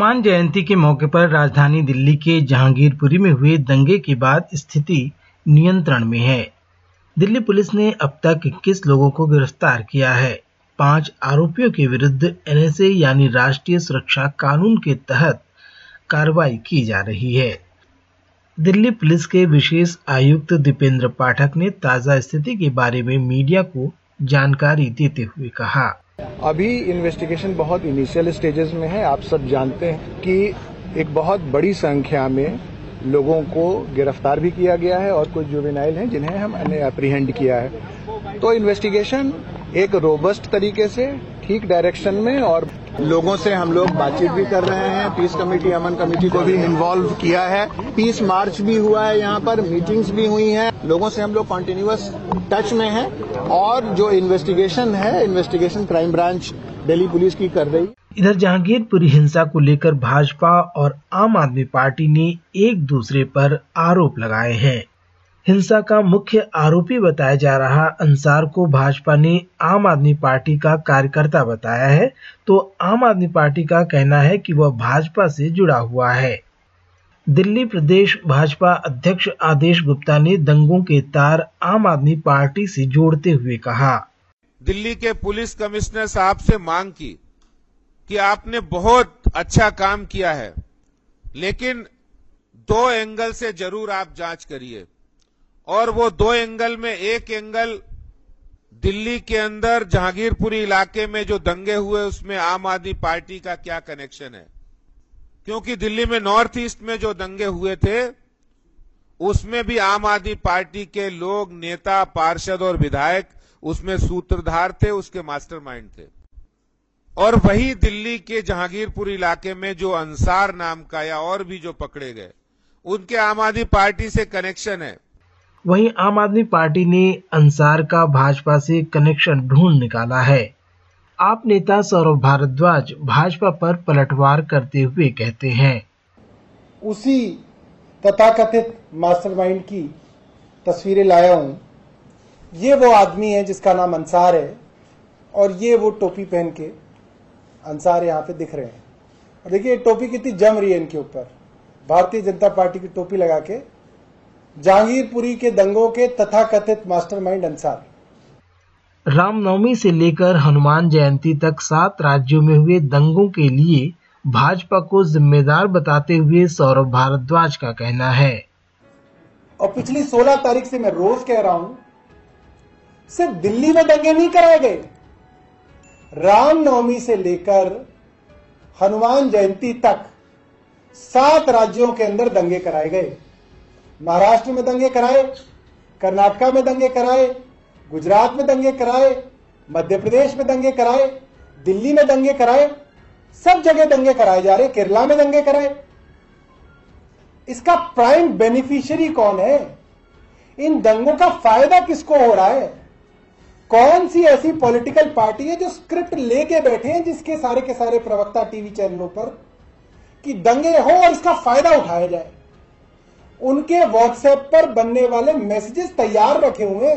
हनुमान जयंती के मौके पर राजधानी दिल्ली के जहांगीरपुरी में हुए दंगे के बाद स्थिति नियंत्रण में है। दिल्ली पुलिस ने अब तक इक्कीस लोगों को गिरफ़्तार किया है। पाँच आरोपियों के विरुद्ध एनएसए यानी राष्ट्रीय सुरक्षा कानून के तहत कार्रवाई की जा रही है। दिल्ली पुलिस के विशेष आयुक्त दीपेंद्र पाठक ने ताज़ा स्थिति के बारे में मीडिया को जानकारी देते हुए कहा। अभी इन्वेस्टिगेशन बहुत इनिशियल स्टेजेस में है। आप सब जानते हैं कि एक बहुत बड़ी संख्या में लोगों को गिरफ़्तार भी किया गया है और कुछ जुवेनाइल हैं जिन्हें हमने अप्रीहेंड किया है। तो इन्वेस्टिगेशन एक रोबस्ट तरीके से ठीक डायरेक्शन में और लोगों से हम लोग बातचीत भी कर रहे हैं। पीस कमेटी अमन कमेटी को भी इन्वॉल्व किया है। पीस मार्च भी हुआ है यहाँ पर मीटिंग्स भी हुई हैं। लोगों से हम लोग कॉन्टिन्यूस टच में हैं और जो इन्वेस्टिगेशन है investigation crime branch Delhi police की कर रही इधर जहांगीरपुरी हिंसा को लेकर भाजपा और आम आदमी पार्टी ने एक दूसरे पर आरोप लगाए हैं। हिंसा का मुख्य आरोपी बताया जा रहा अंसार को भाजपा ने आम आदमी पार्टी का कार्यकर्ता बताया है। तो आम आदमी पार्टी का कहना है कि वह भाजपा से जुड़ा हुआ है। दिल्ली प्रदेश भाजपा अध्यक्ष आदेश गुप्ता ने दंगों के तार आम आदमी पार्टी से जोड़ते हुए कहा। दिल्ली के पुलिस कमिश्नर साहब से मांग की कि आपने बहुत अच्छा काम किया है, लेकिन दो एंगल से ज़रूर आप जाँच करिए। और वो दो एंगल में, एक एंगल दिल्ली के अंदर, जहांगीरपुरी इलाके में जो दंगे हुए, उसमें आम आदमी पार्टी का क्या कनेक्शन है? क्योंकि दिल्ली में नॉर्थ ईस्ट में जो दंगे हुए थे, उसमें भी आम आदमी पार्टी के लोग, नेता, पार्षद और विधायक, उसमें सूत्रधार थे, उसके मास्टरमाइंड थे। और वही दिल्ली के जहांगीरपुर इलाके में जो अंसार नाम का या और भी जो पकड़े गए, उनके आम आदमी पार्टी से कनेक्शन है। वहीं आम आदमी पार्टी ने अंसार का भाजपा से कनेक्शन ढूंढ निकाला है। आप नेता सौरभ भारद्वाज भाजपा पर पलटवार करते हुए कहते हैं। उसी तथाकथित मास्टरमाइंड की तस्वीरें लाया हूँ। ये वो आदमी है जिसका नाम अंसार है और ये वो टोपी पहन के अंसार यहाँ पे दिख रहे हैं। देखिए टोपी कितनी जम रही है इनके ऊपर। भारतीय जनता पार्टी की टोपी लगा के जहांगीरपुरी के दंगों के तथाकथित मास्टरमाइंड अंसार रामनवमी से लेकर हनुमान जयंती तक सात राज्यों में हुए दंगों के लिए भाजपा को जिम्मेदार बताते हुए सौरभ भारद्वाज का कहना है। और पिछली 16 तारीख से मैं रोज कह रहा हूँ सिर्फ़ दिल्ली में दंगे नहीं कराए गए। रामनवमी से लेकर हनुमान जयंती तक सात राज्यों के अंदर दंगे कराए गए। महाराष्ट्र में दंगे कराए, कर्नाटका में दंगे कराए, गुजरात में दंगे कराए, मध्य प्रदेश में दंगे कराए, दिल्ली में दंगे कराए, सब जगह दंगे कराए जा रहे केरला में दंगे कराए। इसका प्राइम बेनिफिशियरी कौन है? इन दंगों का फ़ायदा किसको हो रहा है? कौन सी ऐसी पॉलिटिकल पार्टी है जो स्क्रिप्ट लेके बैठे हैं जिसके सारे के सारे प्रवक्ता टीवी चैनलों पर कि दंगे हो और इसका फ़ायदा उठाया जाए? उनके व्हाट्सएप पर बनने वाले मैसेजेस तैयार रखे हुए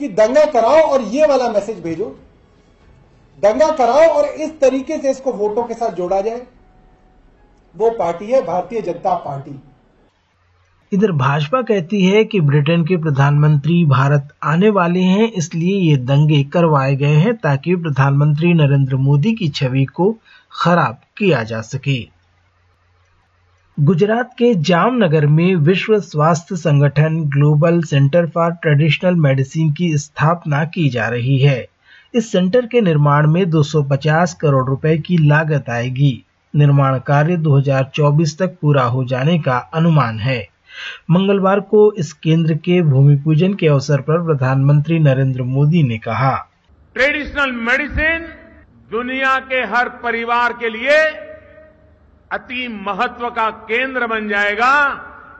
कि दंगा कराओ और ये वाला मैसेज भेजो। दंगा कराओ और इस तरीके से इसको वोटों के साथ जोड़ा जाए। वो पार्टी है, भारतीय जनता पार्टी। इधर भाजपा कहती है कि ब्रिटेन के प्रधानमंत्री भारत आने वाले हैं, इसलिए ये दंगे करवाए गए हैं ताकि प्रधानमंत्री नरेंद्र मोदी की छवि को खराब किया जा सके। गुजरात के जामनगर में विश्व स्वास्थ्य संगठन global centre for traditional medicine की स्थापना की जा रही है। इस सेंटर के निर्माण में 250 करोड़ रुपए की लागत आएगी। निर्माण कार्य 2024 तक पूरा हो जाने का अनुमान है। मंगलवार को इस केंद्र के भूमि पूजन के अवसर पर प्रधानमंत्री नरेंद्र मोदी ने कहा, ट्रेडिशनल मेडिसिन दुनिया के हर परिवार के लिए अति महत्व का केंद्र बन जाएगा,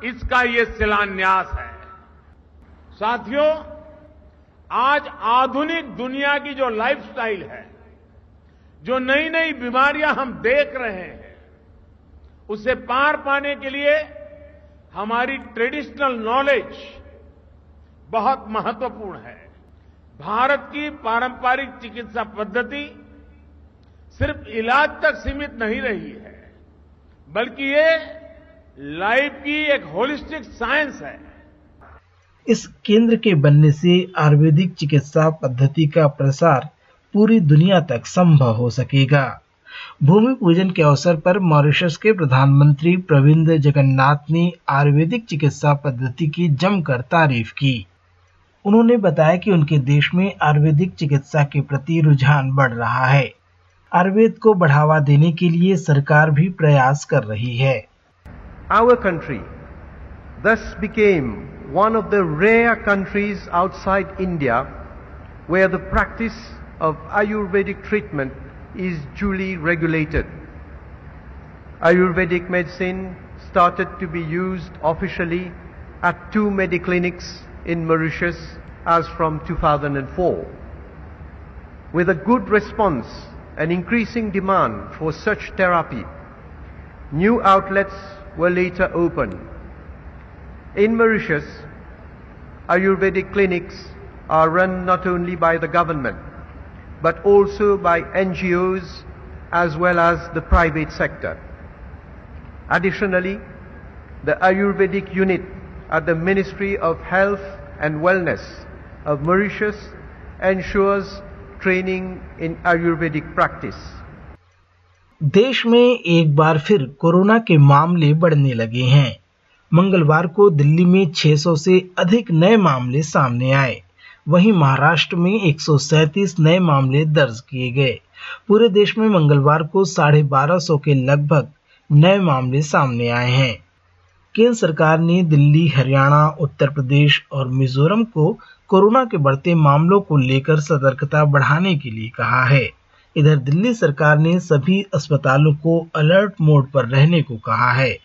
इसका ये शिलान्यास है। साथियों, आज आधुनिक दुनिया की जो लाइफस्टाइल है, जो नई नई बीमारियाँ हम देख रहे हैं, उसे पार पाने के लिए हमारी ट्रेडिशनल नॉलेज बहुत महत्वपूर्ण है। भारत की पारंपरिक चिकित्सा पद्धति सिर्फ़ इलाज तक सीमित नहीं रही है। बल्कि ये लाइफ की एक होलिस्टिक साइंस है। इस केंद्र के बनने से आयुर्वेदिक चिकित्सा पद्धति का प्रसार पूरी दुनिया तक संभव हो सकेगा। भूमि पूजन के अवसर पर मॉरिशस के प्रधानमंत्री प्रविंद जगन्नाथ ने आयुर्वेदिक चिकित्सा पद्धति की जमकर तारीफ़ की। उन्होंने बताया कि उनके देश में आयुर्वेदिक चिकित्सा के प्रति रुझान बढ़ रहा है। आयुर्वेद को बढ़ावा देने के लिए सरकार भी प्रयास कर रही है। Our country thus became one of the rare countries outside India where the practice of ayurvedic treatment is duly regulated ayurvedic medicine started to be use officially at two mediclinics in Mauritius as from two thousand and four with a good response and increasing demand for such therapy, new outlets were later opened. In Mauritius, Ayurvedic clinics are run not only by the government but also by NGOs as well as the private sector. Additionally, the Ayurvedic unit at the Ministry of Health and Wellness of Mauritius ensures training in Ayurvedic practice. देश में एक बार फिर corona के मामले बढ़ने लगे हैं। मंगलवार को दिल्ली में 600 से अधिक नए मामले सामने आए। वहीं महाराष्ट्र में एक नए मामले दर्ज किए गए। पूरे देश में मंगलवार को साढ़े बारह सौ के लगभग नए मामले सामने आए हैं। केंद्र सरकार ने दिल्ली, हरियाणा, उत्तर प्रदेश और मिजोरम को कोरोना के बढ़ते मामलों को लेकर सतर्कता बढ़ाने के लिए कहा है। इधर दिल्ली सरकार ने सभी अस्पतालों को अलर्ट मोड पर रहने को कहा है।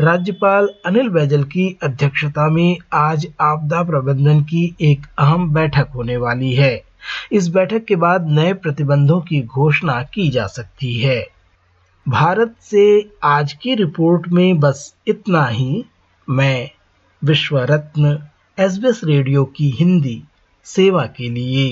राज्यपाल अनिल बैजल की अध्यक्षता में आज आपदा प्रबंधन की एक अहम बैठक होने वाली है। इस बैठक के बाद नए प्रतिबंधों की घोषणा की जा सकती है। भारत से आज की रिपोर्ट में बस इतना ही। मैं विश्व रत्न एसबीएस रेडियो की हिंदी सेवा के लिए।